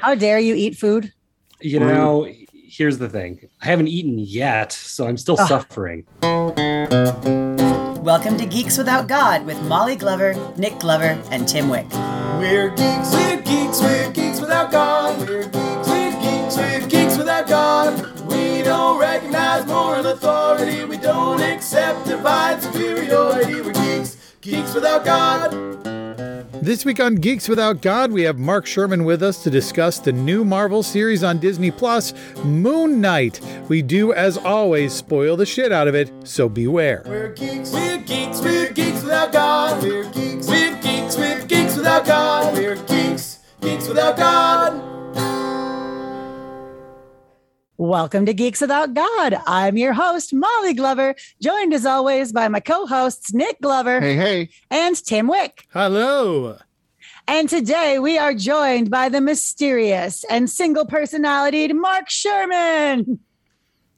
How dare you eat food? You know, here's the thing. I haven't eaten yet, so I'm still Ugh. suffering. Welcome to Geeks Without God with Molly Glover, Nick Glover, and Tim Wick. We're geeks, we're geeks, we're geeks without God. We're geeks, we're geeks, we're geeks without God. We don't recognize moral authority. We don't accept divine superiority. We're geeks, without God. This week on Geeks Without God, we have Mark Sherman with us to discuss the new Marvel series on Disney Plus, Moon Knight. We do, as always, spoil the shit out of it, so beware. We're geeks, we're geeks, we're geeks without God. We're geeks, we're geeks, we're geeks without God. We're geeks, geeks without God. Welcome to Geeks Without God. I'm your host, Molly Glover, joined as always by my co hosts, Nick Glover Hey, hey. and Tim Wick. Hello. And today we are joined by the mysterious and single personality Mark Sherman.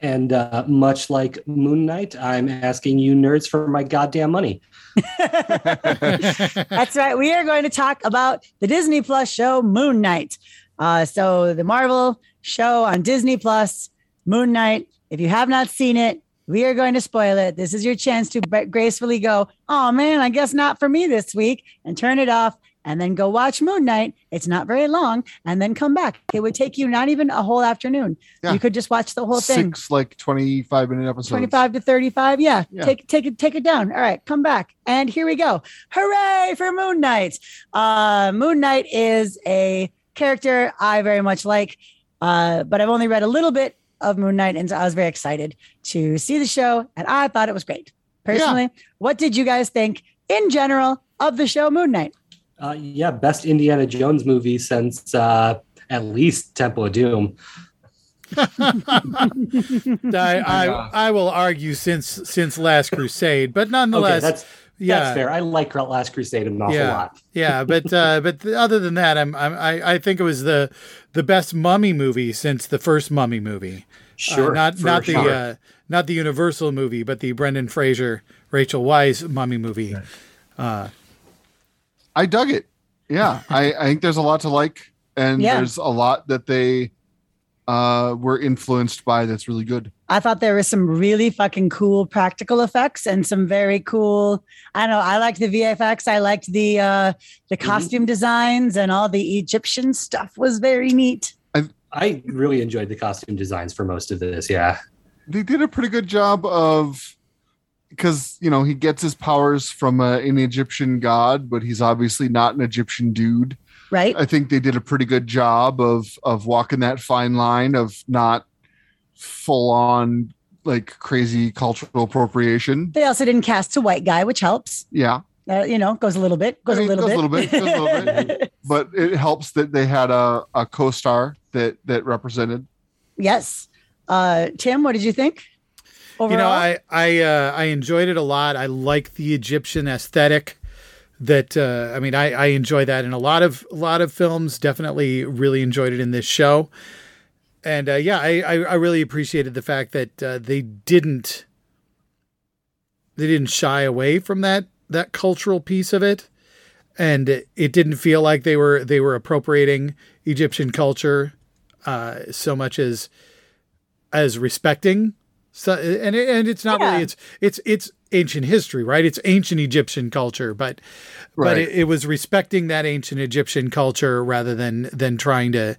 And uh, much like Moon Knight, I'm asking you nerds for my goddamn money. That's right. We are going to talk about the Disney Plus show Moon Knight. Uh, so, the Marvel show on Disney Plus, Moon Knight. If you have not seen it, we are going to spoil it. This is your chance to gracefully go, oh man, I guess not for me this week, and turn it off and then go watch Moon Knight. It's not very long, and then come back. It would take you not even a whole afternoon. Yeah. You could just watch the whole thing. Six like 25 minute episodes. 25 to 35 yeah. Yeah. take take it take it down all right come back and here we go hooray for moon knight uh moon knight is a character i very much like uh but i've only read a little bit of moon knight and so i was very excited to see the show and i thought it was great. Personally what did you guys think in general of the show moon knight? Uh, yeah, best Indiana Jones movie since uh, at least Temple of Doom. I, I, I will argue since since Last Crusade, but Okay, nonetheless, that's yeah, that's fair. I like Last Crusade an awful yeah, lot. yeah. But uh, but th- other than that, I'm, I'm I, I think it was the the best Mummy movie since the first Mummy movie. Uh, Sure, not for not the uh, not the Universal movie, but the Brendan Fraser, Rachel Weisz Mummy movie. I dug it. Yeah. I, I think there's a lot to like, and Yeah. there's a lot that they uh, were influenced by that's really good. I thought there was some really fucking cool practical effects and some very cool. I don't know. I liked the VFX. I liked the uh the costume designs and all the Egyptian stuff was very neat. I really enjoyed the costume designs for most of this. Yeah. They did a pretty good job of because you know he gets his powers from uh, an Egyptian god, but he's obviously not an Egyptian dude. Right? I think they did a pretty good job of of walking that fine line of not full on like crazy cultural appropriation. They also didn't cast a white guy, which helps. Yeah, Uh, you know, goes a little bit, goes I mean, a little goes bit, a little bit, goes a little bit. but it helps that they had a, a co-star that that represented. yes. Uh, Tim, what did you think? Overall? You know, I I uh, I enjoyed it a lot. I like the Egyptian aesthetic. That uh, I mean, I, I enjoy that in a lot of a lot of films. Definitely, really enjoyed it in this show. And uh, yeah, I, I I really appreciated the fact that uh, they didn't they didn't shy away from that that cultural piece of it, and it, it didn't feel like they were they were appropriating Egyptian culture uh, so much as as respecting so and it, and it's not Yeah. really it's it's it's ancient history right? It's ancient egyptian culture but but it, it was respecting that ancient egyptian culture rather than than trying to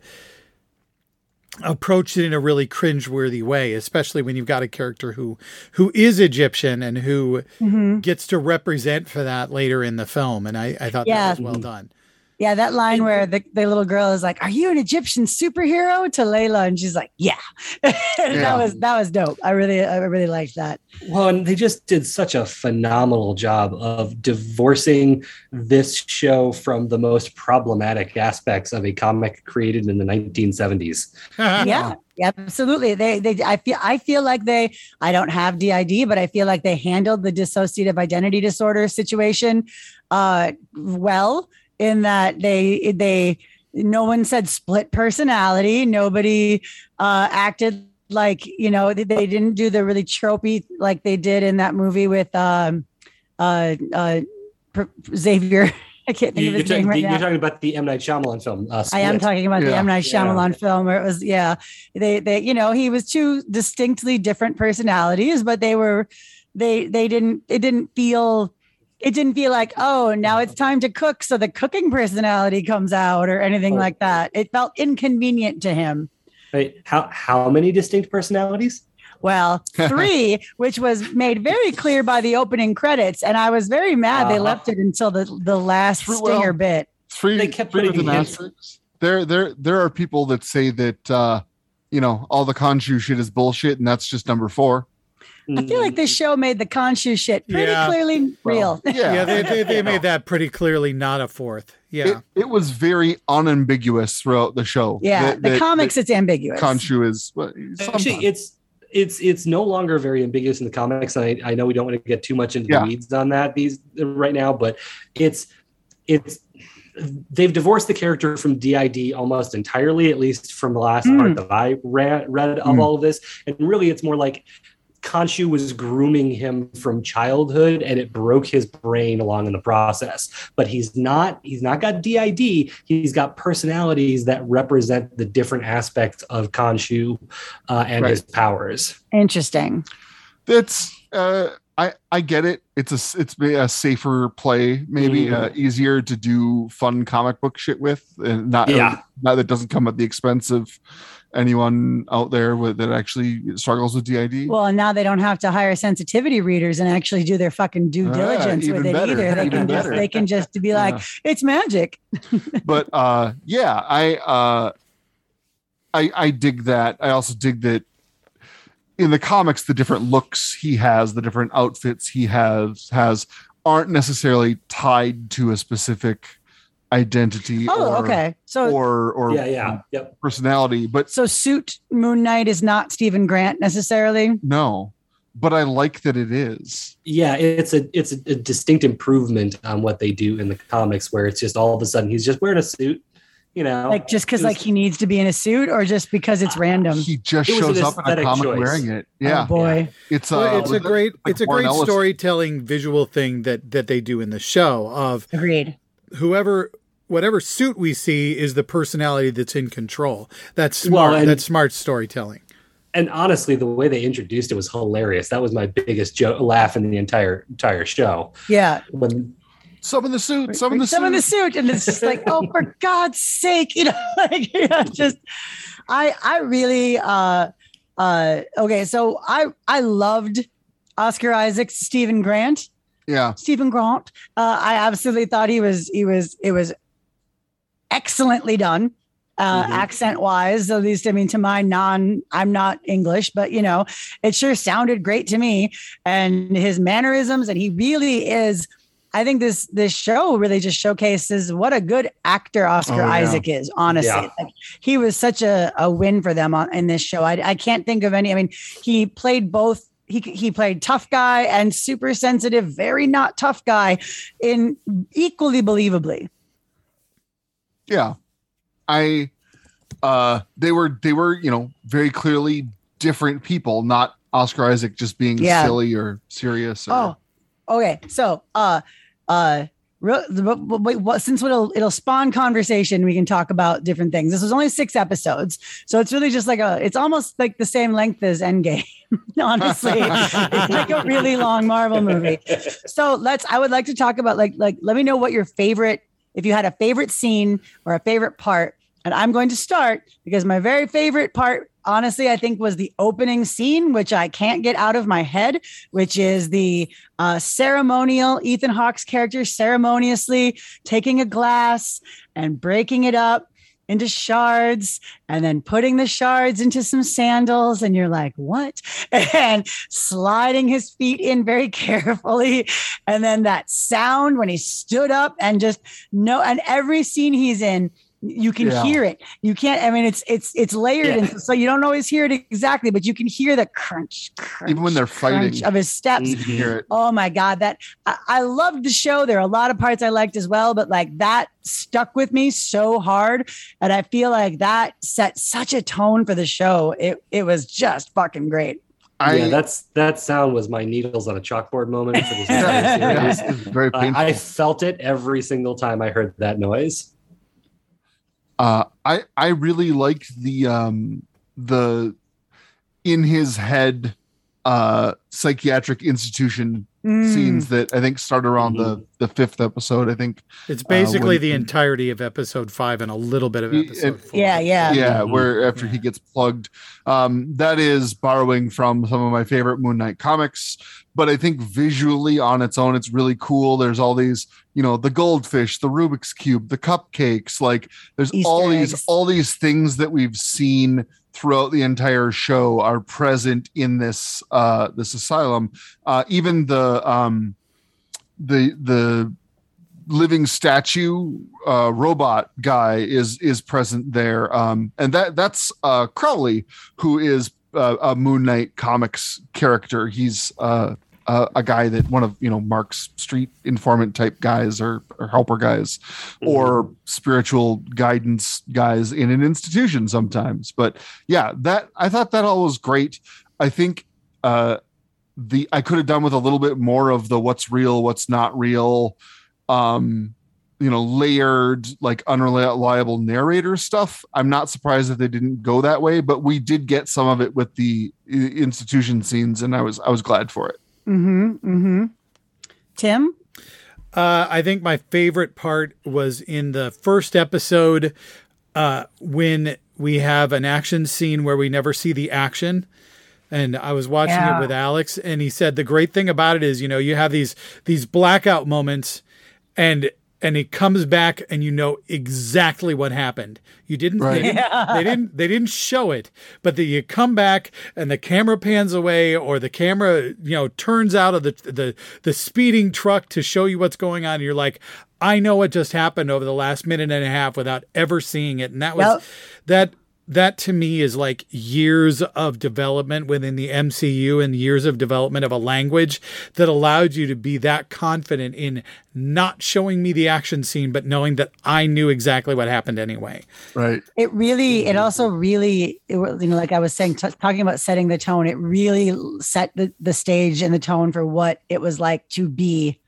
approach it in a really cringeworthy way especially when you've got a character who who is egyptian and who Mhm. gets to represent for that later in the film and i i thought Yeah. that was well done Yeah, that line where the, the little girl is like, "Are you an Egyptian superhero?" to Layla, and she's like, "Yeah." Yeah. that was that was dope. I really I really liked that. Well, and they just did such a phenomenal job of divorcing this show from the most problematic aspects of a comic created in the 1970s. yeah, yeah, absolutely. They they I feel I feel like they I don't have DID, but I feel like they handled the dissociative identity disorder situation uh well in that they they no one said split personality, nobody uh acted like, you know, they, they didn't do the really tropey like they did in that movie with um uh uh Xavier I can't think of You're, his name talking, right you're now. talking about the M Night Shyamalan film. Uh, I am talking about the M Night Yeah. Shyamalan film where it was yeah they they you know he was two distinctly different personalities but they were they they didn't it didn't feel it didn't feel like oh now it's time to cook so the cooking personality comes out or anything Oh. like that it felt inconvenient to him Right. How how many distinct personalities? well three which was made very clear by the opening credits and I was very mad they Uh-huh. left it until the the last Well, stinger bit Three, They kept three putting with an There, there, there are people that say that uh, you know all the Khonshu shit is bullshit, and that's just number four. I feel like this show made the Khonshu shit pretty Yeah. clearly real. Yeah, Yeah, they, they, they made that pretty clearly not a fourth. Yeah. It, it was very unambiguous throughout the show. Yeah, that- the that- comics, that it's ambiguous. Khonshu is well, Actually, it's it's it's no longer very ambiguous in the comics. And I, I know we don't want to get too much into Yeah. the weeds on that these right now, but it's it's they've divorced the character from DID almost entirely, at least from the last Mm. part that I read, read of Mm. all of this. And really, it's more like Khonshu was grooming him from childhood, and it broke his brain along in the process. But he's not he's not got DID. He's got personalities that represent the different aspects of Khonshu uh, and his powers. Interesting. that's uh I I get it. It's a s- it's a safer play, maybe Mhm. uh, easier to do fun comic book shit with, and not Yeah. not that doesn't come at the expense of anyone out there with, that actually struggles with DID. Well, and now they don't have to hire sensitivity readers and actually do their fucking due Ah, diligence with it better, either. They even can just they can just be like, Yeah. it's magic. but uh yeah i uh i i dig that i also dig that in the comics the different looks he has the different outfits he has has aren't necessarily tied to a specific identity Oh, or, okay. So or or Yeah, yeah, yep. personality but so suit Moon Knight is not Steven Grant necessarily. no but i like that it is Yeah, it's a it's a, a distinct improvement on what they do in the comics, where it's just all of a sudden he's just wearing a suit, you know, Like just because like he needs to be in a suit or just because it's random. he just It was an shows up in a comic choice. wearing it Oh yeah boy. it's uh Well, it's a great like it's a Warren great Ellis- storytelling visual thing that that they do in the show of Agreed. Whoever whatever suit we see is the personality that's in control. That's Well, smart. and- that's smart storytelling. and honestly, the way they introduced it was hilarious. That was my biggest jo- laugh in the entire entire show. Yeah. When some in the suit some in the some suit in the suit and it's just like oh for god's sake you know like you know, just i i really uh uh okay so i i loved oscar isaac steven grant yeah steven grant uh i absolutely thought he was he was it was excellently done uh, Mhm. accent wise, at least, I mean, to my non, I'm not English, but you know, it sure sounded great to me. And his mannerisms, and he really is. I think this this show really just showcases what a good actor Oscar Oh, yeah. Isaac is. Honestly, Yeah. like, he was such a, a win for them on, in this show. I, I can't think of any. I mean, he played both. He he played tough guy and super sensitive, very not tough guy, in equally believably. yeah i uh they were they were you know very clearly different people not oscar isaac just being Yeah. silly or serious or, Oh, okay. So, uh, uh, since it'll it'll spawn conversation, we can talk about different things. This was only six episodes, so it's really just like a. It's almost like the same length as Endgame. Honestly, it's like a really long Marvel movie. So let's. I would like to talk about like like. Let me know what your favorite. If you had a favorite scene or a favorite part, and I'm going to start because my very favorite part, honestly, I think was the opening scene, which I can't get out of my head, which is the uh, ceremonial Ethan Hawke's character ceremoniously taking a glass and breaking it up into shards and then putting the shards into some sandals and you're like what? And sliding his feet in very carefully. And then that sound when he stood up and just no and every scene he's in you can Yeah. hear it you can't i mean it's it's it's layered Yeah. and so you don't always hear it exactly but you can hear the crunch, crunch Even when they're crunch fighting. of his steps you hear it Oh my God, that I, I loved the show. There are a lot of parts I liked as well, but like that stuck with me so hard. And I feel like that set such a tone for the show. It it was just fucking great. I, yeah, that's that sound was my needles on a chalkboard moment for this entire yeah, it's very painful. I, I felt it every single time I heard that noise. Uh i i really liked the um the in his head uh psychiatric institution Mm. scenes that i think start around the the fifth episode i think It's basically when- the entirety of episode five and a little bit of episode it- four. Yeah, yeah. yeah Mhm. where after he gets plugged um that is borrowing from some of my favorite moon knight comics but i think visually on its own it's really cool there's all these you know the goldfish the rubik's cube the cupcakes like there's Easter all these all these things that we've seen throughout the entire show are present in this uh this asylum. Uh even the um the the living statue uh robot guy is is present there. Um and that that's uh crawley who is uh, a moon knight comics character. He's uh a guy that one of you know mark's street informant type guys or, or helper guys or spiritual guidance guys in an institution sometimes. But yeah that i thought that all was great. I think uh the i could have done with a little bit more of the what's real what's not real um you know layered like unreliable narrator stuff. I'm not surprised that they didn't go that way but we did get some of it with the institution scenes and i was i was glad for it Mm-hmm. Mm-hmm. Tim? Uh, I think my favorite part was in the first episode uh, when we have an action scene where we never see the action. And I was watching Yeah. it with Alex, and he said the great thing about it is, you know, you have these these blackout moments, and and it comes back, and you know exactly what happened. You didn't, Right. they, didn't they didn't they didn't show it, but that you come back and the camera pans away, or the camera, you know, turns out of the the the speeding truck to show you what's going on. And you're like, I know what just happened over the last minute and a half without ever seeing it, and that was Yep. that that to me is like years of development within the MCU and years of development of a language that allowed you to be that confident in not showing me the action scene, but knowing that I knew exactly what happened anyway. right It really, it also really, it, wa- you know, like I was saying, t- talking about setting the tone, it really set the, the stage and the tone for what it was like to be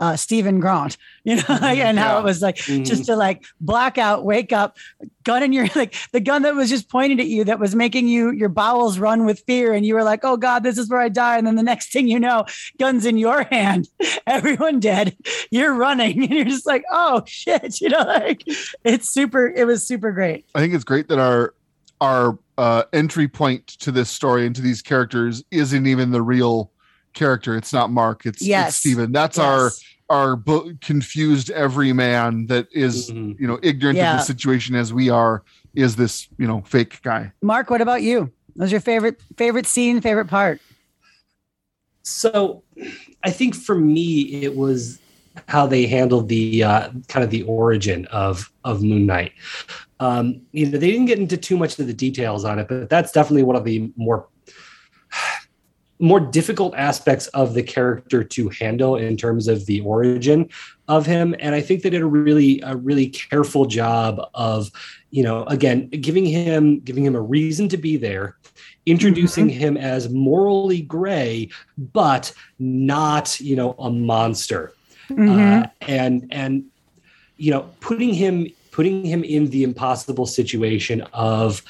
uh, Steven Grant, you know, and how Yeah. it was like Mhm. just to like black out, wake up, gun in your like the gun that was just pointed at you that was making you your bowels run with fear, and you were like, oh God, this is where I die. And then the next thing you know, guns in your hand, everyone dead, you're running, and you're just like, oh shit, you know, like it's super, it was super great. I think it's great that our our uh, entry point to this story and to these characters isn't even the real character. It's not Mark. It's, Yes. it's Steven. That's our Yes. our bu- confused everyman that is Mhm. you know ignorant Yeah. of the situation as we are. Is this you know fake guy? Mark, what about you? What was your favorite favorite scene, favorite part? So I think for me, it was how they handled the uh, kind of the origin of of Moon Knight. Um, you know, they didn't get into too much of the details on it, but that's definitely one of the more more difficult aspects of the character to handle in terms of the origin of him. And i think they did a really a really careful job of you know again giving him giving him a reason to be there introducing him as morally gray but not you know a monster. Mhm. uh, and and you know putting him putting him in the impossible situation of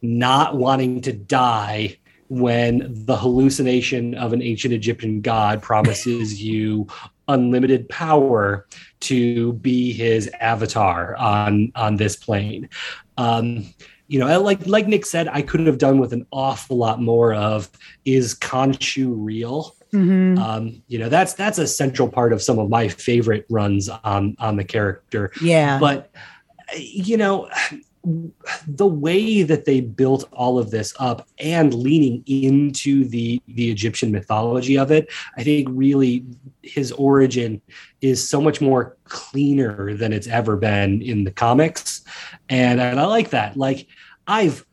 not wanting to die when the hallucination of an ancient Egyptian god promises you unlimited power to be his avatar on on this plane. Um, you know, like like Nick said, I could have done with an awful lot more of is Khonshu real? Mhm. Um, you know, that's that's a central part of some of my favorite runs on on the character yeah. but you know the way that they built all of this up and leaning into the the Egyptian mythology of it I think really his origin is so much more cleaner than it's ever been in the comics. And, and I like that. Like I've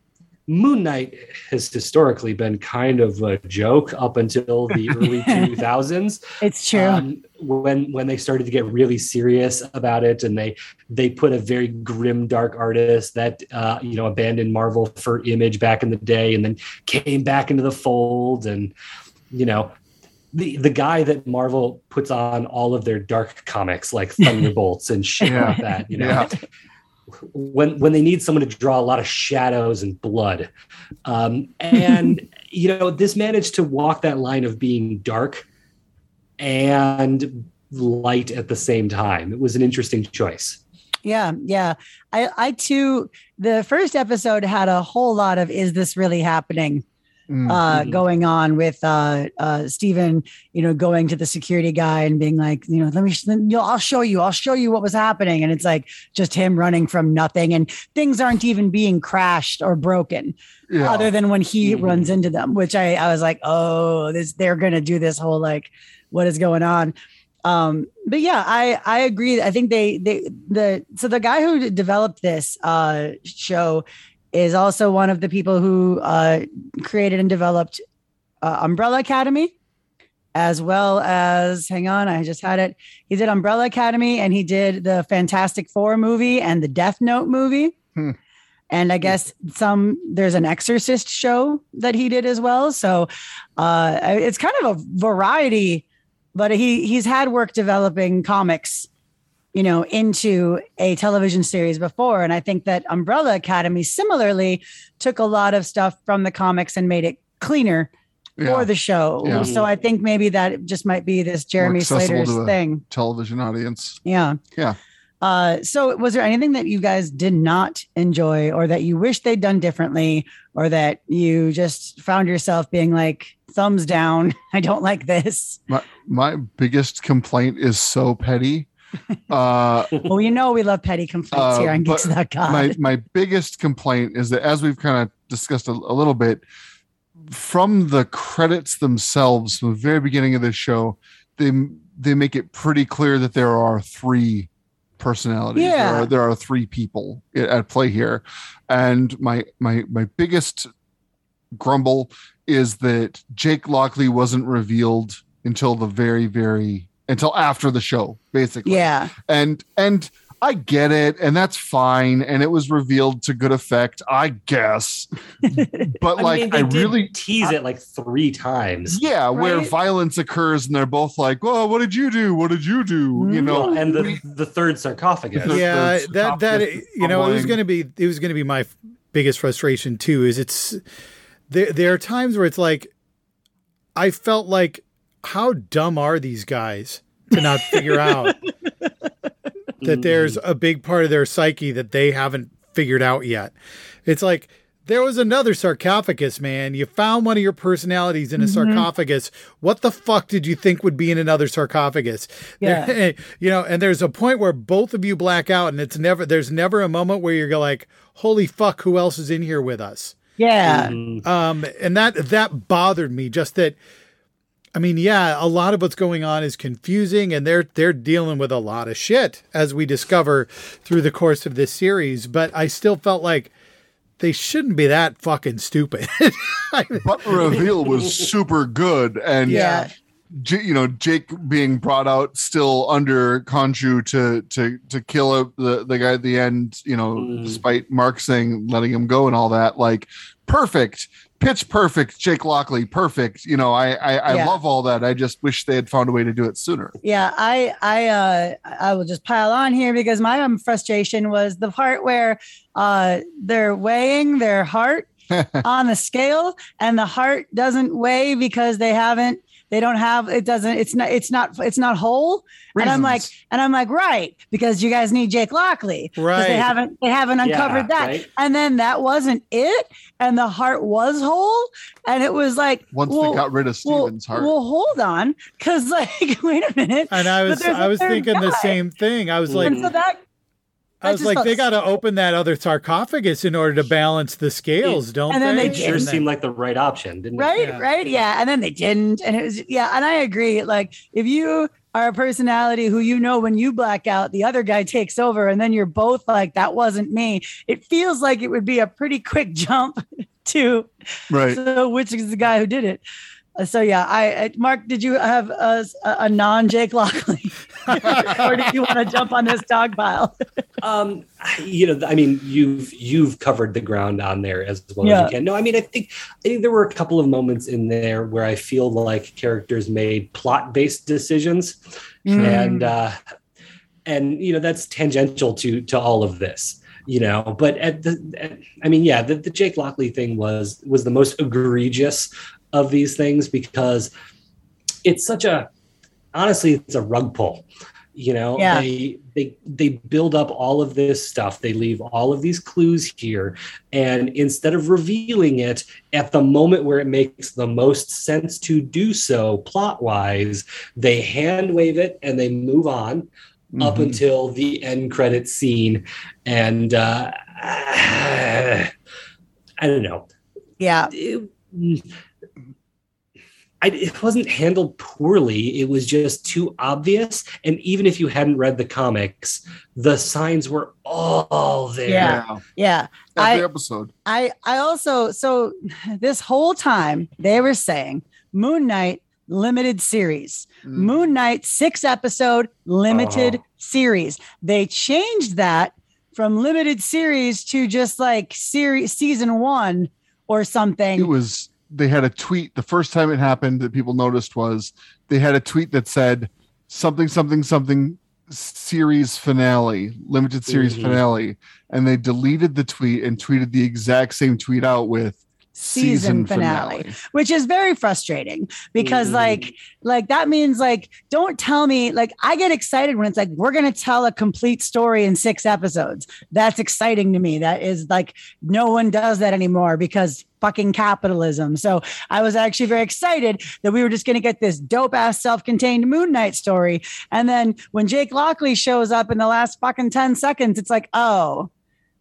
Moon Knight has historically been kind of a joke up until the early 2000s. It's true. Um, when when they started to get really serious about it, and they they put a very grim, dark artist that uh, you know abandoned Marvel for Image back in the day, and then came back into the fold, and you know the the guy that Marvel puts on all of their dark comics like Thunderbolts and shit Yeah. like that, you know. Yeah. When when they need someone to draw a lot of shadows and blood, um, and you know this managed to walk that line of being dark and light at the same time. It was an interesting choice. Yeah, yeah. I I too the first episode had a whole lot of is this really happening Mm. uh Mhm. going on with uh uh Steven, you know, going to the security guy and being like, you know, let me you'll I'll show you. I'll show you what was happening and it's like just him running from nothing and things aren't even being crashed or broken yeah. other than when he Mhm. runs into them, which I I was like, "Oh, this they're going to do this whole like what is going on?" um but yeah i i agree i think they they the so the guy who developed this uh show is also one of the people who uh created and developed uh, umbrella academy as well as hang on i just had it. He did umbrella academy and he did the fantastic four movie and the death note movie. Hmm. and i guess some there's an exorcist show that he did as well. So uh it's kind of a variety but he he's had work developing comics you know into a television series before and i think that umbrella academy similarly took a lot of stuff from the comics and made it cleaner Yeah. for the show Yeah. so i think maybe that just might be this jeremy slater's thing television audience. yeah Yeah. uh so was there anything that you guys did not enjoy or that you wish they'd done differently or that you just found yourself being like thumbs down i don't like this My my biggest complaint is so petty. Uh, well you know we love petty complaints Uh, here on but geeks without god. my my biggest complaint is that as we've kind of discussed a, a little bit from the credits themselves from the very beginning of this show they they make it pretty clear that there are three personalities. There, Yeah. are, there are three people at play here. And my my my biggest grumble is that Jake Lockley wasn't revealed until the very very until after the show basically yeah and and I get it, and that's fine, and it was revealed to good effect, I guess. But I like, mean, I, did really, tease it like three times. yeah, where violence occurs, and they're both like, "Well, what did you do? What did you do?" You mm-hmm. know, Well, and the we- the third sarcophagus. The- yeah the that that sarcophagus you know it was going to be it was going to be my biggest frustration too is it's there there are times where it's like i felt like how dumb are these guys to not figure out that there's a big part of their psyche that they haven't figured out yet? It's like there was another sarcophagus man. You found one of your personalities in a sarcophagus. What the fuck did you think would be in another sarcophagus? Yeah. There- you know and there's a point where both of you black out and it's never there's never a moment where you're like holy fuck who else is in here with us? Yeah. Mhm. um and that that bothered me just that i mean yeah a lot of what's going on is confusing and they're they're dealing with a lot of shit as we discover through the course of this series but i still felt like they shouldn't be that fucking stupid but the reveal was super good, and yeah J- you know, Jake being brought out still under Khonshu to to to kill a, the the guy at the end. You know, Mm. despite Mark saying letting him go and all that, like perfect, pitch perfect. Jake Lockley, perfect. You know, I I, I Yeah. love all that. I just wish they had found a way to do it sooner. Yeah, I I uh I will just pile on here because my um, frustration was the part where uh they're weighing their heart on the scale and the heart doesn't weigh because they haven't they don't have it doesn't it's not it's not it's not whole and i'm like and i'm like right because you guys need jake Lockley. Right. they haven't they haven't Yeah, uncovered that right? and then that wasn't it and the heart was whole and it was like once well, they got rid of well, heart. well hold on because like wait a minute and i was I was third thinking the same thing i was mm-hmm. like and so that i I was like felt they got to open that other sarcophagus in order to balance the scales don't and then they, they It sure seemed like the right option, didn't it? right Yeah. right yeah and then they didn't and it was yeah and i agree like if you are a personality who you know when you black out the other guy takes over and then you're both like that wasn't me it feels like it would be a pretty quick jump to Right. so which is the guy who did it. Uh, So yeah, I, I Mark, did you have a, a non Jake Lockley, or did you want to jump on this dog pile? Um, you know, I mean, you've you've covered the ground on there as well Yeah. as you can. No, I mean, I think I think there were a couple of moments in there where I feel like characters made plot based decisions, Mm. and uh, and you know that's tangential to to all of this. You know, but at the, at, I mean, yeah, the, the Jake Lockley thing was was the most egregious of these things because it's such a honestly, it's a rug pull. You know, Yeah. they they they build up all of this stuff. They leave all of these clues here, and instead of revealing it at the moment where it makes the most sense to do so, plot wise, they hand wave it and they move on up Mhm. until the end credit scene, and uh, I don't know Yeah, it, I, it wasn't handled poorly. It was just too obvious. And even if you hadn't read the comics, the signs were all there. Yeah. yeah. Every I- episode. I I also so this whole time they were saying Moon Knight limited series. Mm. Moon Knight six episode limited Oh. series. They changed that from limited series to just like series season 1 or something. It was they had a tweet the first time it happened that people noticed was they had a tweet that said something something something series finale limited series Mhm. finale and they deleted the tweet and tweeted the exact same tweet out with season, finale, which is very frustrating because Mhm. like like that means like don't tell me like I get excited when it's like we're going to tell a complete story in 6 episodes. That's exciting to me. That is like no one does that anymore because fucking capitalism. So I was actually very excited that we were just going to get this dope ass self-contained Moon Knight story and then when Jake Lockley shows up in the last fucking 10 seconds it's like, "Oh,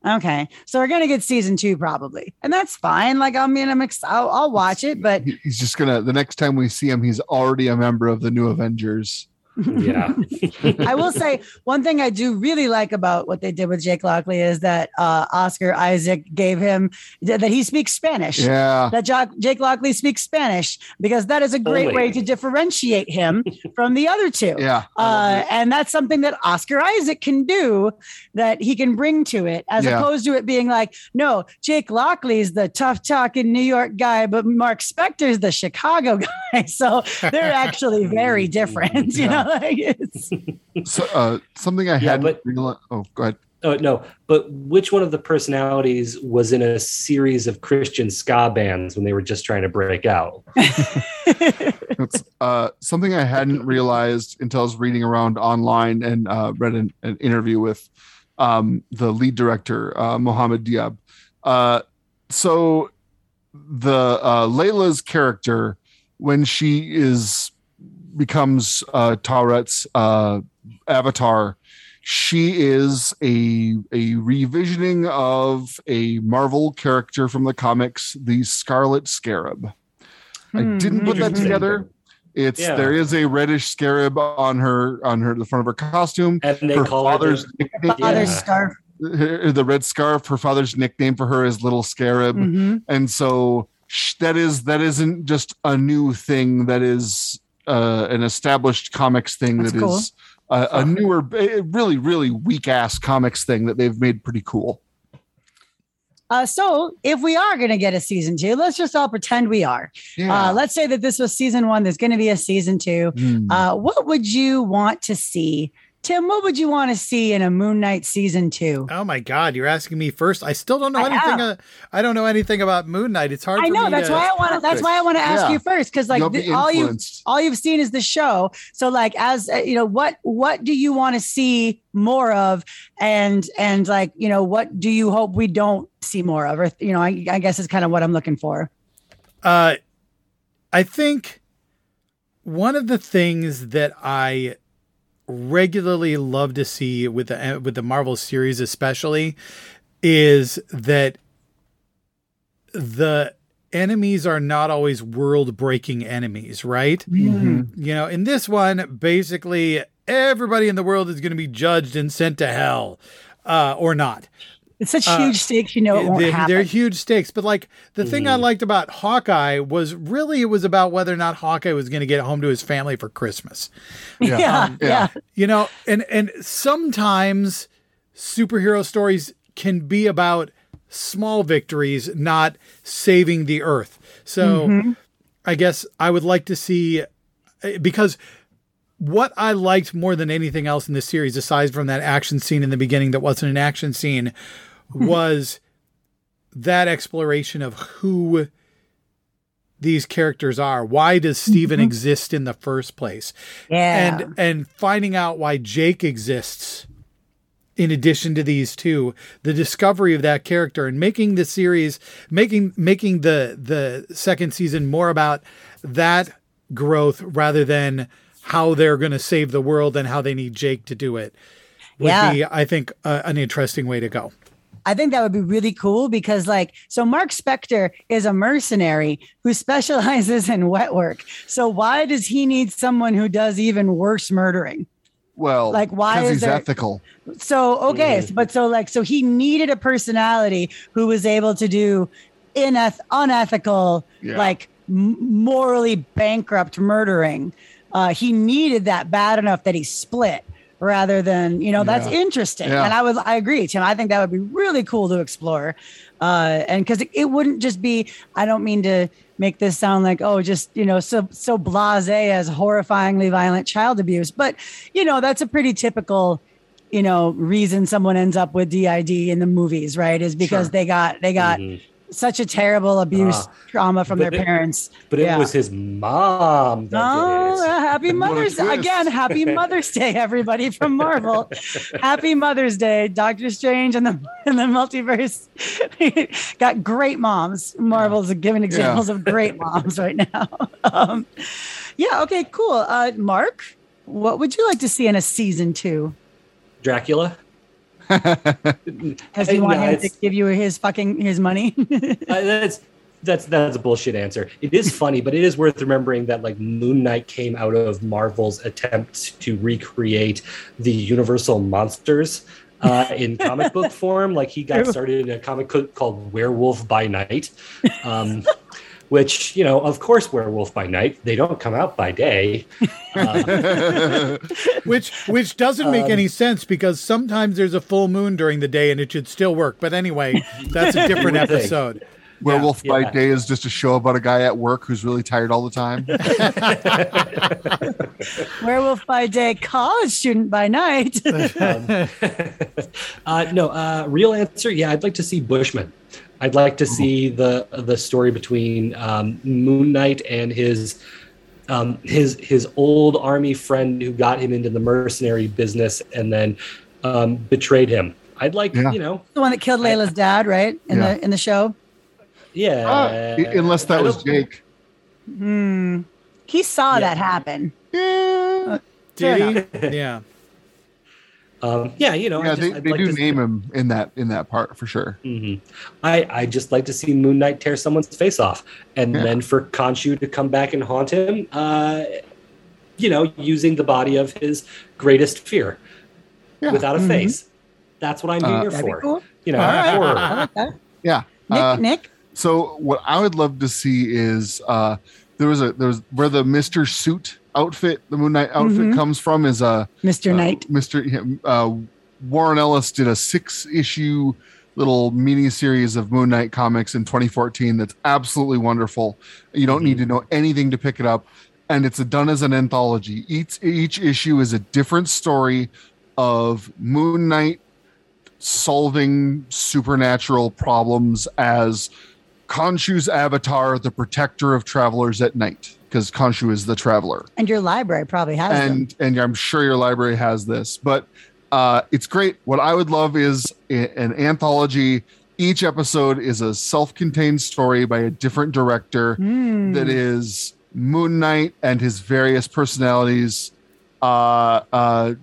Okay, so we're gonna get season two probably, and that's fine. Like, I mean, I'm ex- I'll, I'll watch it, but he's just gonna the next time we see him he's already a member of the new avengers Yeah. I will say one thing I do really like about what they did with Jake Lockley is that uh, Oscar Isaac gave him that he speaks Spanish. yeah That Jake Lockley speaks Spanish because that is a great Only. way to differentiate him from the other two. yeah Uh, and that's something that Oscar Isaac can do that he can bring to it, as Yeah. opposed to it being like, no, Jake Lockley's the tough talking New York guy, but Mark Spector's the Chicago guy. So they're actually very different. You know, so uh something i Yeah, hadn't but- realized oh go ahead Oh no, but which one of the personalities was in a series of Christian ska bands when they were just trying to break out? Uh, something I hadn't realized until I was reading around online and uh, read an, an interview with um, the lead director, uh, Mohamed Diab. Uh, so the uh, Layla's character, when she is becomes uh, Taweret's uh, avatar, she is a a revisioning of a Marvel character from the comics, the Scarlet Scarab. I didn't put that together. It's Yeah. there is a reddish scarab on her on her the front of her costume. And they her call her father's the, nickname, Father's Yeah. scarf. her- the red scarf. Her father's nickname for her is Little Scarab, Mhm. and so that is that isn't just a new thing. That is uh, an established comics thing. That's That is cool. a, a newer, really really weak ass comics thing that they've made pretty cool. Uh, so if we are going to get a season two, let's just all pretend we are. Yeah. Uh, let's say that this was season one. There's going to be a season two. Hmm. Uh, what would you want to see? Tim, what would you want to see in a Moon Knight season two? Oh my God, you're asking me first. I still don't know I anything. know. Uh, I don't know anything about Moon Knight. It's hard. I for know me that's to- why I want. to That's Perfect. why I want to ask Yeah. you first, because like the, be all you all you've seen is the show. So like as uh, you know, what what do you want to see more of, and and like you know, what do you hope we don't see more of, or you know, I, I guess is kind of what I'm looking for. Uh, I think one of the things that I regularly love to see with the with the Marvel series, especially, is that the enemies are not always world breaking enemies, right? Mhm. You know, in this one, basically everybody in the world is going to be judged and sent to hell, uh, or not. It's such Uh, huge stakes, you know it won't they, happen. they're huge stakes. But like the thing I Mhm. liked about Hawkeye was really it was about whether or not Hawkeye was going to get home to his family for Christmas. yeah, yeah, yeah. You know, and and sometimes superhero stories can be about small victories, not saving the earth. So Mm-hmm. I guess I would like to see eh, because what I liked more than anything else in this series, aside from that action scene in the beginning that wasn't an action scene, was that exploration of who these characters are. Why does Steven exist in the first place? Yeah. And and finding out why Jake exists in addition to these two, the discovery of that character and making the series making making the the second season more about that growth rather than how they're going to save the world and how they need Jake to do it would Yeah. be I think uh, an interesting way to go. I think that would be really cool because, like, so Mark Spector is a mercenary who specializes in wet work. So why does he need someone who does even worse murdering? Well, Like, why is he's there- ethical? So okay, Mhm. but so like, so he needed a personality who was able to do ineth- unethical, Yeah. like morally bankrupt murdering. Uh, he needed that bad enough that he split rather than you know that's Yeah. interesting Yeah. and i was i agree tim i think that would be really cool to explore uh and because it, it wouldn't just be i don't mean to make this sound like oh just you know so so blase as horrifyingly violent child abuse but you know that's a pretty typical you know reason someone ends up with did in the movies right is because Sure. they got they got Mhm. Such a terrible abuse Ah. trauma from their it- parents But it was his mom that Oh, uh, happy Mother's twist. again. Happy Mother's Day, everybody from Marvel. happy Mother's Day, Doctor Strange and the and the multiverse got great moms. Marvel's giving examples of great moms right now. Um, yeah. Okay. Cool. Uh, Mark, what would you like to see in a season two? Dracula. Because you Uh, want no, him to give you his fucking his money. Uh, that's that's that's a bullshit answer. It is funny, but it is worth remembering that like Moon Knight came out of Marvel's attempt to recreate the Universal monsters uh, in comic book form. Like he got started in a comic book called Werewolf by Night, um, which you know, of course, Werewolf by Night. They don't come out by day. Uh, Which which doesn't make Um, any sense because sometimes there's a full moon during the day and it should still work. But anyway, that's a different would think. episode. Werewolf by yeah. Day is just a show about a guy at work who's really tired all the time. Werewolf by day, college student by night. um, uh, no, uh, real answer. Yeah, I'd like to see Bushman. I'd like to see the the story between um, Moon Knight and his um, his his old army friend who got him into the mercenary business and then um, betrayed him. I'd like Yeah. you know, the one that killed Layla's dad, right? In Yeah. the in the show. yeah. Uh, unless that was Jake. Hmm. He saw Yeah. that happen. Yeah, Did he? Yeah. Um, yeah, you know, I yeah just- they, they like do to- name him in that in that part for sure. Mhm. I I just like to see Moon Knight tear someone's face off, and Yeah. then for Khonshu to come back and haunt him. Uh, you know, using the body of his greatest fear Yeah. without a Mhm. face. That's what I'm Uh, here for. cool. You know, All right. horror. I like. Yeah. Nick, Uh, Nick. So what I would love to see is uh there was a there was where the Mister Suit outfit, the Moon Knight outfit Mhm. comes from is a Mr. uh, Knight. Mister uh, Warren Ellis did a six issue little mini series of Moon Knight comics in 2014 that's absolutely wonderful. You don't need to know anything to pick it up, and it's done as an anthology. Each each issue is a different story of Moon Knight solving supernatural problems as Khonshu's avatar, the protector of travelers at night, because Khonshu is the traveler And your library probably has them. and and I'm sure your library has this, but uh, it's great. What I would love is a- an anthology. Each episode is a self-contained story by a different director Hmm. that is Moon Knight and his various personalities uh, uh,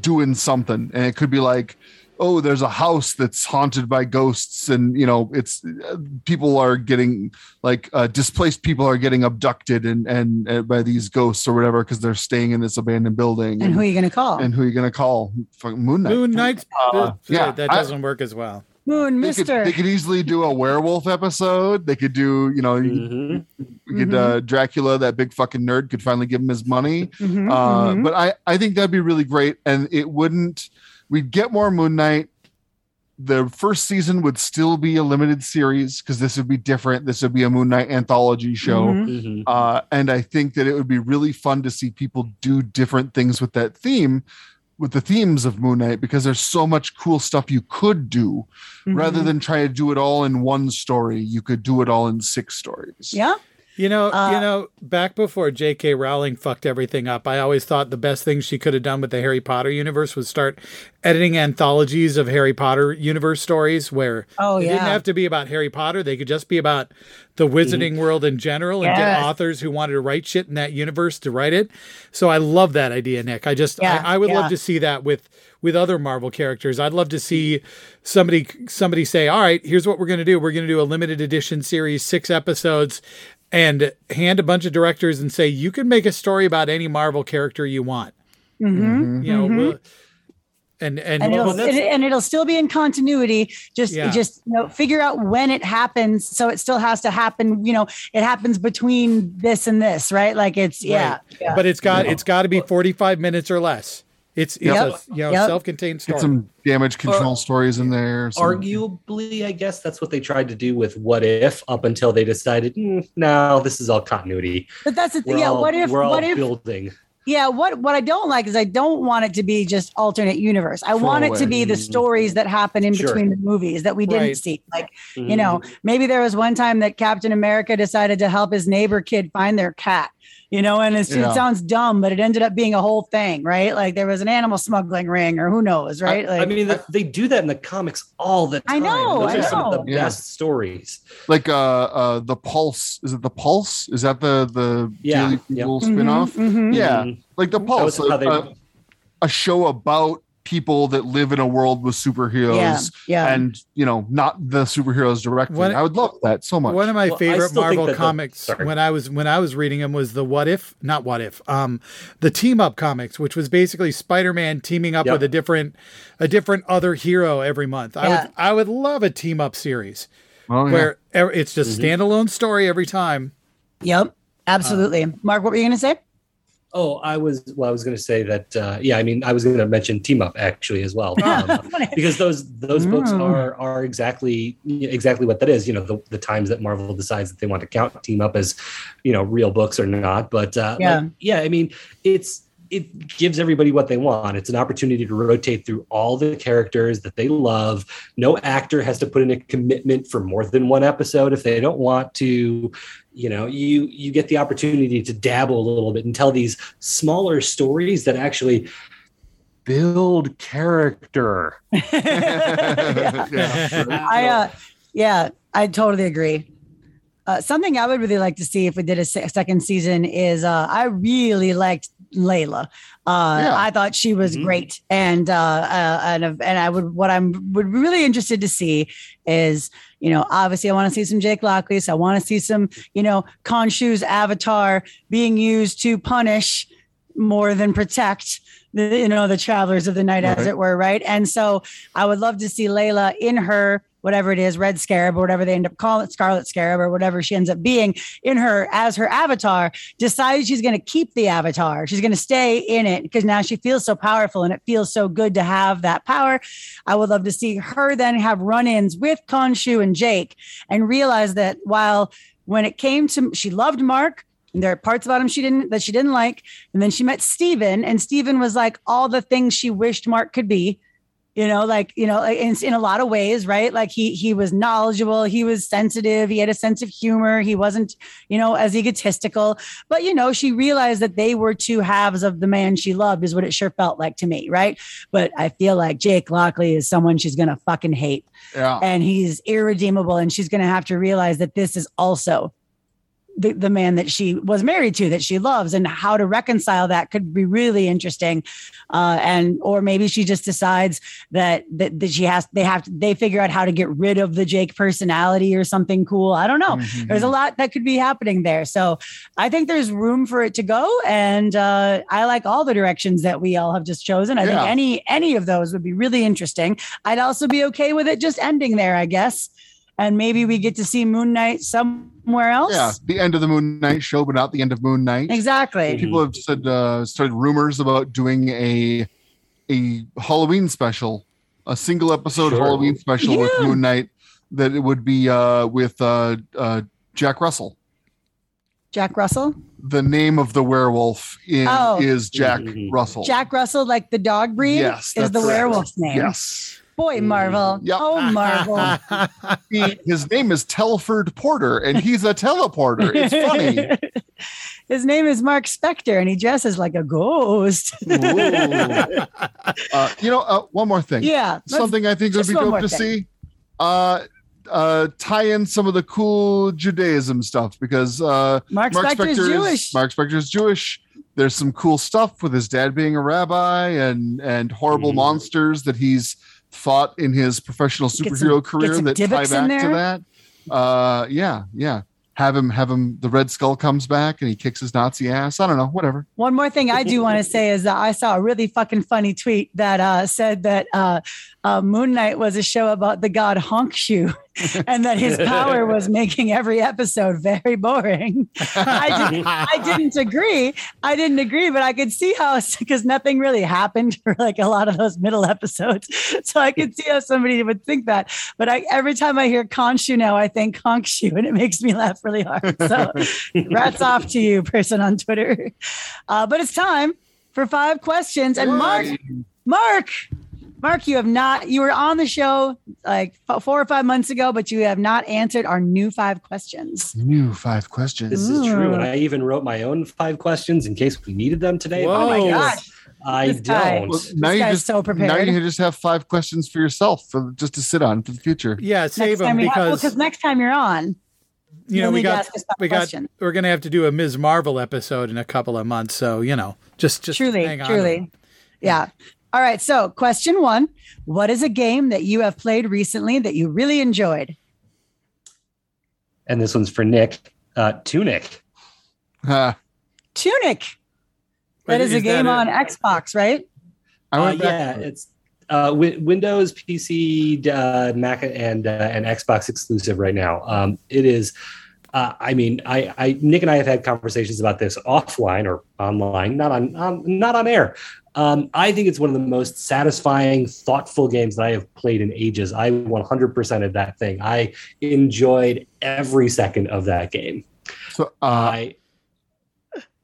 doing something, and it could be like. Oh, there's a house that's haunted by ghosts, and you know, it's uh, people are getting like uh, displaced people are getting abducted and and uh, by these ghosts or whatever because they're staying in this abandoned building. and who are you going to call? and who are you gonna call? Fucking Moon Knight. Moon Knight's Uh, yeah, yeah, that doesn't work as well. Moon, They Mister. could, they could easily do a werewolf episode. They could do, you know, you Mhm. we could uh, Dracula, that big fucking nerd, could finally give him his money. Mhm, Uh, mhm. But I, I think that'd be really great, and it wouldn't. We'd get more Moon Knight. The first season would still be a limited series because this would be different. This would be a Moon Knight anthology show. Mhm. Mhm. Uh, and I think that it would be really fun to see people do different things with that theme, with the themes of Moon Knight, because there's so much cool stuff you could do rather Mhm. than try to do it all in one story. You could do it all in six stories. yeah. You know, Uh, you know, back before J.K. Rowling fucked everything up, I always thought the best thing she could have done with the Harry Potter universe was start editing anthologies of Harry Potter universe stories where Oh, yeah. didn't have to be about Harry Potter. They could just be about the wizarding world in general and get authors who wanted to write shit in that universe to write it. So I love that idea, Nick. I just Yeah, I, I would yeah. love to see that with with other Marvel characters. I'd love to see somebody somebody say, "All right, here's what we're going to do. We're going to do a limited edition series, six episodes." And hand a bunch of directors and say, you can make a story about any Marvel character you want. Mhm. You know, Mhm. we'll- and and, and Well, it'll that's- and, and it'll still be in continuity. Just Yeah. just you know figure out when it happens, so it still has to happen. You know, it happens between this and this, right? Like it's yeah, yeah. but it's got it's got to be 45 minutes or less. It's it's Yep. a you know Yep. self-contained story. Get some damage control stories in there. some- Arguably, I guess that's what they tried to do with What If up until they decided, "Mm, no, this is all continuity. but that's the thing. We're Yeah, all, what if we're all what if building? yeah what what I don't like is I don't want it to be just alternate universe. I want it to be the stories that happen in Sure. between the movies that we didn't Right. see. Like you Mhm. know maybe there was one time that captain america decided to help his neighbor kid find their cat you know and it's, Yeah. it sounds dumb but it ended up being a whole thing right like there was an animal smuggling ring or who knows right I, like I mean, th- they do that in the comics all the time. I know, Those I are some of know. the Yeah. best stories. like uh uh the Pulse. Is it the Pulse? Is that the the Yeah, Daily yeah. Bugle Mhm, spin-off? mhm. Yeah, Mhm. like the That Pulse, was how a, they- a, a show about people that live in a world with superheroes yeah yeah and you know not the superheroes directly. What- I would love that so much. One of my Well, favorite Marvel that the- comics when I was when I was reading them was the What If, not What If, um, the Team Up comics, which was basically Spider-Man teaming up Yep. with a different a different other hero every month. I would I would love a team up series oh, where er- it's just Mm-hmm. standalone story every time. yep absolutely mark what were you gonna say Oh, I was well. I was going to say that. Uh, yeah, I mean, I was going to mention Team Up actually as well, um, because those those books Mm. are are exactly exactly what that is. You know, the, the times that Marvel decides that they want to count Team Up as, you know, real books or not. But uh, Yeah. like, yeah. I mean, it's it gives everybody what they want. It's an opportunity to rotate through all the characters that they love. No actor has to put in a commitment for more than one episode if they don't want to. You know, you you get the opportunity to dabble a little bit and tell these smaller stories that actually build character. Yeah. yeah. I uh yeah, I totally agree. Uh, something I would really like to see if we did a se- second season is uh, I really liked Layla. Uh, Yeah. I thought she was Mhm. great, and uh, uh, and and I would what I'm would really interested to see is you know obviously I want to see some Jake Lockley, so I want to see some you know Khonshu's avatar being used to punish more than protect the you know the travelers of the night as it were right and so i would love to see layla in her whatever it is red scarab or whatever they end up calling it scarlet scarab or whatever she ends up being in her as her avatar decides she's going to keep the avatar she's going to stay in it because now she feels so powerful and it feels so good to have that power i would love to see her then have run-ins with Khonshu and jake and realize that while when it came to she loved mark and there are parts about him she didn't that she didn't like and then she met Steven and Steven was like all the things she wished Mark could be. You know, like, you know, in, in a lot of ways, right? Like he he was knowledgeable, he was sensitive, he had a sense of humor, he wasn't, you know, as egotistical. But you know, she realized that they were two halves of the man she loved, is what it sure felt like to me, right? But I feel like Jake Lockley is someone she's gonna fucking hate yeah. and he's irredeemable and she's going to have to realize that this is also the, the man that she was married to that she loves and how to reconcile that could be really interesting. Uh, and or maybe she just decides that, that that she has they have to they figure out how to get rid of the jake personality or something cool. I don't know. Mhm. there's a lot that could be happening there. So i think there's room for it to go. And uh, i like all the directions that we all have just chosen. I Yeah. think any any of those would be really interesting. I'd also be okay with it just ending there i guess and maybe we get to see moon knight somewhere else Yeah, the end of the Moon Knight show, but not the end of Moon Knight. exactly People have said uh, started rumors about doing a a Halloween special, a single episode Sure. Halloween special with Moon Knight. That it would be uh, with uh, uh, Jack Russell. jack russell The name of the werewolf in, Oh. is Jack Mhm. Russell. jack russell like the dog breed Yes, is the correct. werewolf's name Yes. Boy marvel Yep. oh marvel He, his name is Telford Porter, and he's a teleporter. It's funny. His name is Mark Spector, and he dresses like a ghost. Uh, you know, uh, one more thing. yeah, Something I think would be one dope to thing. see. Uh, uh, tie in some of the cool Judaism stuff because uh, Mark, Mark Spector is Jewish. Mark Spector is Jewish. There's some cool stuff with his dad being a rabbi and and horrible Mhm. monsters that he's fought in his professional Get some- superhero career that tie back to that. Uh, yeah, yeah. Have him, have him. The Red Skull comes back and he kicks his Nazi ass. I don't know, whatever. One more thing I do want to say is that I saw a really fucking funny tweet that uh, said that uh, uh, Moon Knight was a show about the god Honkshoe and that his power was making every episode very boring. I, did, I didn't agree. I didn't agree, but I could see how because nothing really happened for like a lot of those middle episodes. So I could see how somebody would think that. But I every time I hear Khonshu now, I think Honkshoe, and it makes me laugh really hard. So rats off to you, person on Twitter. Uh, but it's time for five questions. And Mark, Mark, Mark, you have not, you were on the show like four or five months ago, but you have not answered our new five questions. New five questions. This is true. And mm. I even wrote my own five questions in case we needed them today. Whoa. Oh my gosh. I This don't. Well, now This you guy's just so now you just have five questions for yourself for just to sit on for the future. yeah, save next them we have, well, because because next time you're on, you know we got we got we're gonna have to do a Ms. Marvel episode in a couple of months. So you know, just just truly, hang on. truly. Yeah. All right. So, question one What is a game that you have played recently that you really enjoyed? And this one's for Nick. Uh, Tunic. Uh, Tunic. That is, a is that game a- on Xbox, right? I Uh, went yeah, it's uh, wi- Windows, PC, uh, Mac, and uh, and Xbox exclusive right now. Um, it is. Uh, I mean, I, I Nick and I have had conversations about this offline or online, not on, on not on air. Um, I think it's one of the most satisfying, thoughtful games that I have played in ages. I 100% of that thing. I enjoyed every second of that game. So uh, I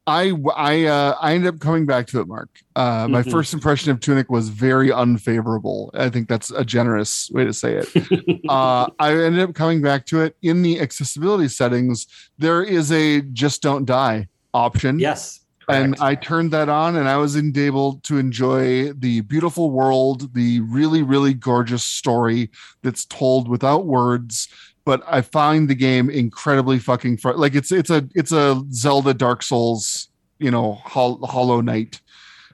I I uh, I ended up coming back to it, Mark. Uh, my Mhm. first impression of Tunic was very unfavorable. I think that's a generous way to say it. uh, I ended up coming back to it in the accessibility settings. There is a just don't die option. yes, and. I turned that on, and I was able to enjoy the beautiful world, the really, really gorgeous story that's told without words. But I find the game incredibly fucking fr- like it's it's a it's a Zelda Dark Souls, you know, Hol- Hollow Knight.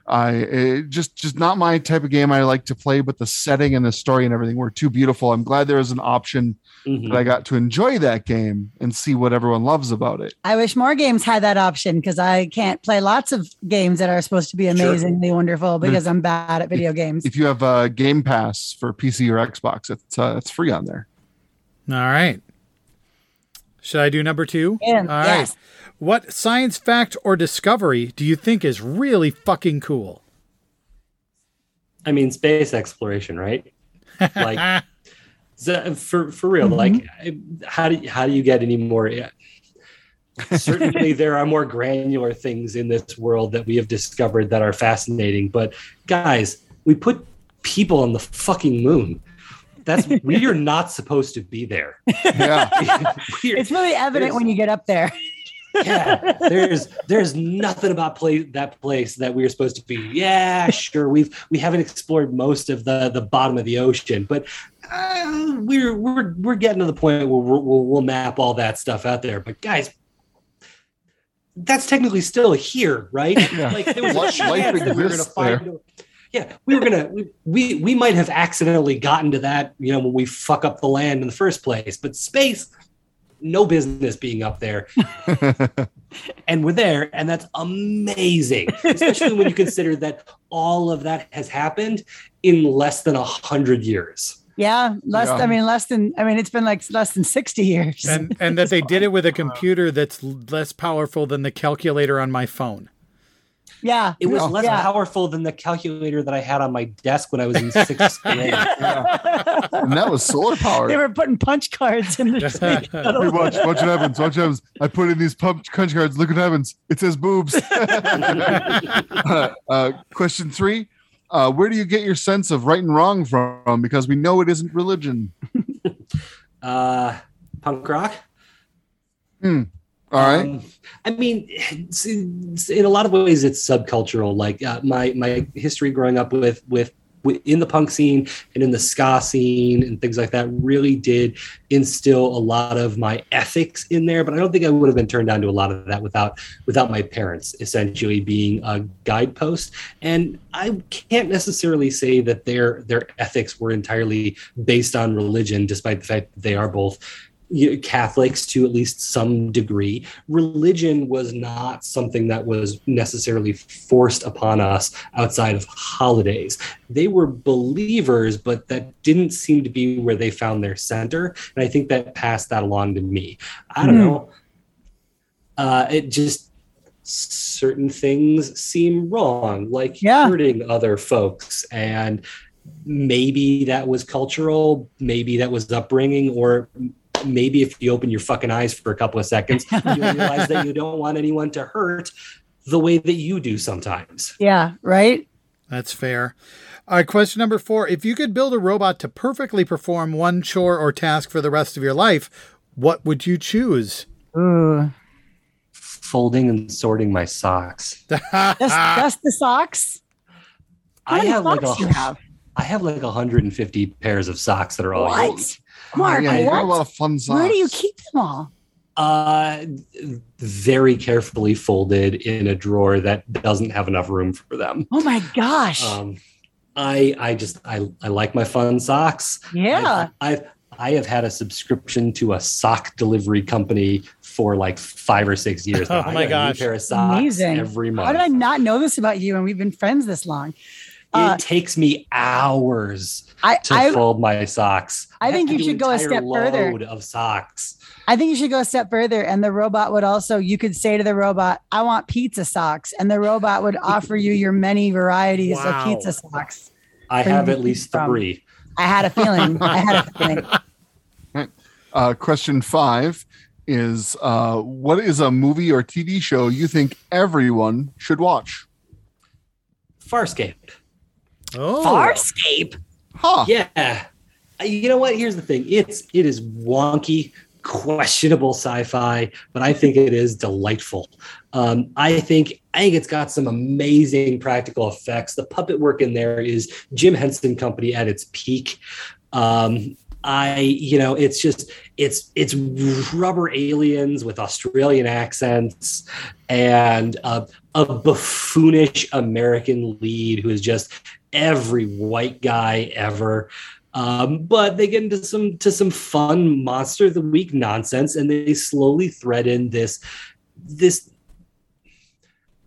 I it just just not my type of game I like to play, but the setting and the story and everything were too beautiful. I'm glad there was an option Mhm. that I got to enjoy that game and see what everyone loves about it. I wish more games had that option because I can't play lots of games that are supposed to be Sure. amazingly wonderful because I'm bad at video games. if you have a Game Pass for PC or Xbox, it's uh, it's free on there. All right. Should I do number two? Yeah, All right. yes. What science fact or discovery do you think is really fucking cool? I mean, space exploration, right? Like, so for for real, Mhm. like, how do you, how do you get any more? yeah. Certainly, there are more granular things in this world that we have discovered that are fascinating. But guys, we put people on the fucking moon. That's we are not supposed to be there. Yeah, are- It's really evident There's- when you get up there. yeah, there's there's nothing about play that place that we're supposed to be. Yeah, sure, we've we haven't explored most of the the bottom of the ocean, but uh, we're we're we're getting to the point where we'll, we'll we'll map all that stuff out there. But guys, that's technically still here, right? Yeah. Like there was a Life- life we were gonna exists find. Yeah, we were gonna we, we we might have accidentally gotten to that, you know, when we fuck up the land in the first place. But space, no business being up there, and we're there, and that's amazing. Especially when you consider that all of that has happened in less than a hundred years. Yeah, less. Yeah. I mean, less than. I mean, it's been like less than sixty years. and and that they did it with a computer that's less powerful than the calculator on my phone. Yeah, It was Yeah. less Yeah. powerful than the calculator that I had on my desk when I was in sixth grade. and that was solar power. they were putting punch cards in the space Hey, watch, watch what happens. Watch what happens. I put in these punch cards. Look what happens. It says boobs. uh, uh, question three. Uh, where do you get your sense of right and wrong from? Because we know it isn't religion. Uh, punk rock. All right. Um, I mean, it's- it's- in a lot of ways, it's subcultural. Like uh, my my history growing up with with in the punk scene and in the ska scene and things like that really did instill a lot of my ethics in there. But I don't think I would have been turned on to a lot of that without without my parents essentially being a guidepost. And I can't necessarily say that their their ethics were entirely based on religion, despite the fact that they are both you know, Catholics to at least some degree. Religion was not something that was necessarily forced upon us outside of holidays. They were believers, but that didn't seem to be where they found their center. And I think that passed that along to me. I don't Hmm. know. Uh, it just certain things seem wrong, like Yeah. hurting other folks and maybe that was cultural maybe that was upbringing or maybe if you open your fucking eyes for a couple of seconds you realize that you don't want anyone to hurt the way that you do sometimes Yeah, right. That's fair. All right, question number four. If you could build a robot to perfectly perform one chore or task for the rest of your life, what would you choose? Ooh, folding and sorting my socks just, just the socks. How i many have like socks do a you have? i have like 150 pairs of socks that are all What? Used. Mark, yeah, you got a lot of fun socks. Where do you keep them all? uh very carefully folded in a drawer that doesn't have enough room for them Oh my gosh. um i i just i i like my fun socks yeah. I've, I've I have had a subscription to a sock delivery company for like five or six years. now. Oh I my get a new gosh. pair of socks Amazing. every month. How did I not know this about you and we've been friends this long? Uh, it takes me hours I, to I, fold my socks. I think you should go a step further. load Of socks. I think you should go a step further. And the robot would also, you could say to the robot, I want pizza socks. And the robot would offer you your many varieties Wow. of pizza socks. I have at least from. three. I had a feeling. I had a feeling. Uh, question five is uh, what is a movie or TV show you think everyone should watch? Farscape. Oh, Farscape. Huh. Yeah. Uh, You know what? Here's the thing. It's it is wonky, questionable sci-fi, but I think it is delightful. Um, I think I think it's got some amazing practical effects. The puppet work in there is Jim Henson Company at its peak. Um, I, you know, it's just it's it's rubber aliens with Australian accents and uh, a buffoonish American lead who is just every white guy ever. Um, but they get into some to some fun monster of the week nonsense, and they slowly thread in this this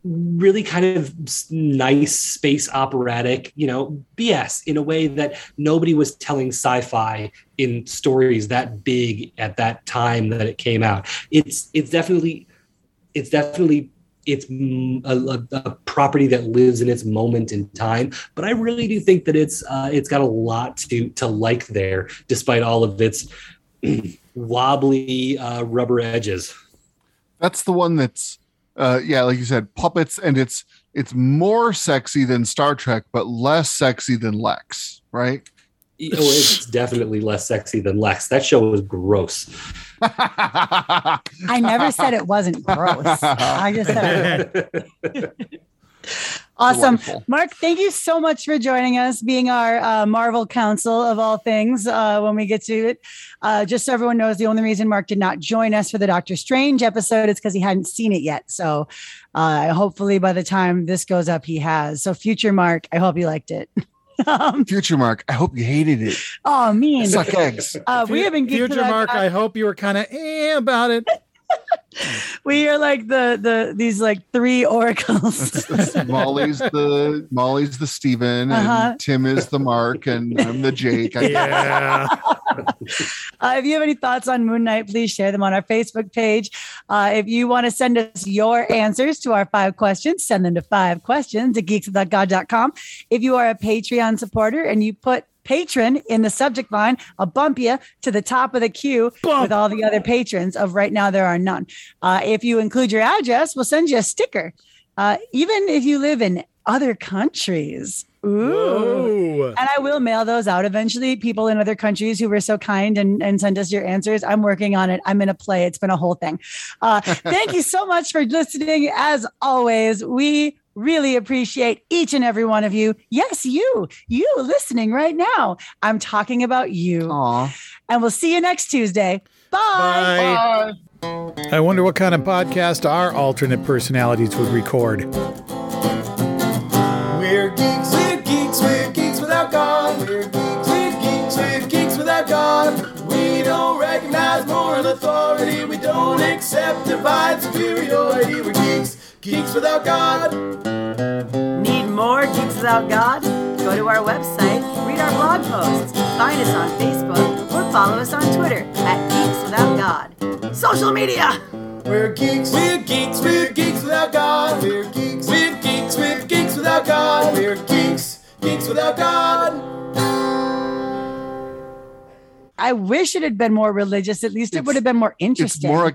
really kind of nice space operatic, you know, BS in a way that nobody was telling sci-fi in stories that big at that time that it came out. It's it's definitely it's definitely it's mm, a, a, property that lives in its moment in time but i really do think that it's uh, it's got a lot to to like there despite all of its wobbly uh, rubber edges That's the one that's uh, yeah, like you said, puppets, and it's it's more sexy than Star Trek, but less sexy than Lexx, right? Oh it's definitely less sexy than Lexx that show was gross I never said it wasn't gross. I just said, Awesome. Delightful. Mark, thank you so much for joining us, being our uh, Marvel counsel of all things uh, when we get to it. Uh, just so everyone knows, the only reason Mark did not join us for the Doctor Strange episode is because he hadn't seen it yet. So uh, hopefully by the time this goes up, he has. So, future Mark, I hope you liked it. um, Future Mark, I hope you hated it. oh, mean. Suck eggs. Uh, we have been geeked Future Without Mark, God. I hope you were kind of eh about it. We are like the the these like three oracles. Molly's the Molly's the Steven, Uh-huh. and Tim is the Mark and I'm the Jake. Yeah. Uh, if you have any thoughts on Moon Knight, please share them on our Facebook page. Uh, if you want to send us your answers to our five questions, send them to five questions at geekswithoutgod.com. If you are a Patreon supporter and you put patron in the subject line, I'll bump you to the top of the queue with all the other patrons. Of right now, there are none. Uh, if you include your address, we'll send you a sticker. Uh, even if you live in other countries. Ooh. Whoa. And I will mail those out eventually. People in other countries who were so kind and, and sent us your answers. I'm working on it. I'm in a play. It's been a whole thing. Uh, thank you so much for listening. As always, we really appreciate each and every one of you. Yes, you, you listening right now. I'm talking about you. Aw. And we'll see you next Tuesday. Bye. Bye. I wonder what kind of podcast our alternate personalities would record. We're geeks, we're geeks, we're geeks without God. We're geeks, we're geeks, we're geeks without God. We don't recognize moral authority. We don't accept divine superiority. We're geeks, geeks without God. Need more Geeks Without God? Go to our website, read our blog posts, find us on Facebook, or follow us on Twitter at Geeks Without God. Social media! We're geeks, we're geeks, we're geeks without God. We're geeks, we're geeks, we're geeks without God. We're geeks, geeks without God. I wish it had been more religious. At least it It's- would have been more It's interesting. more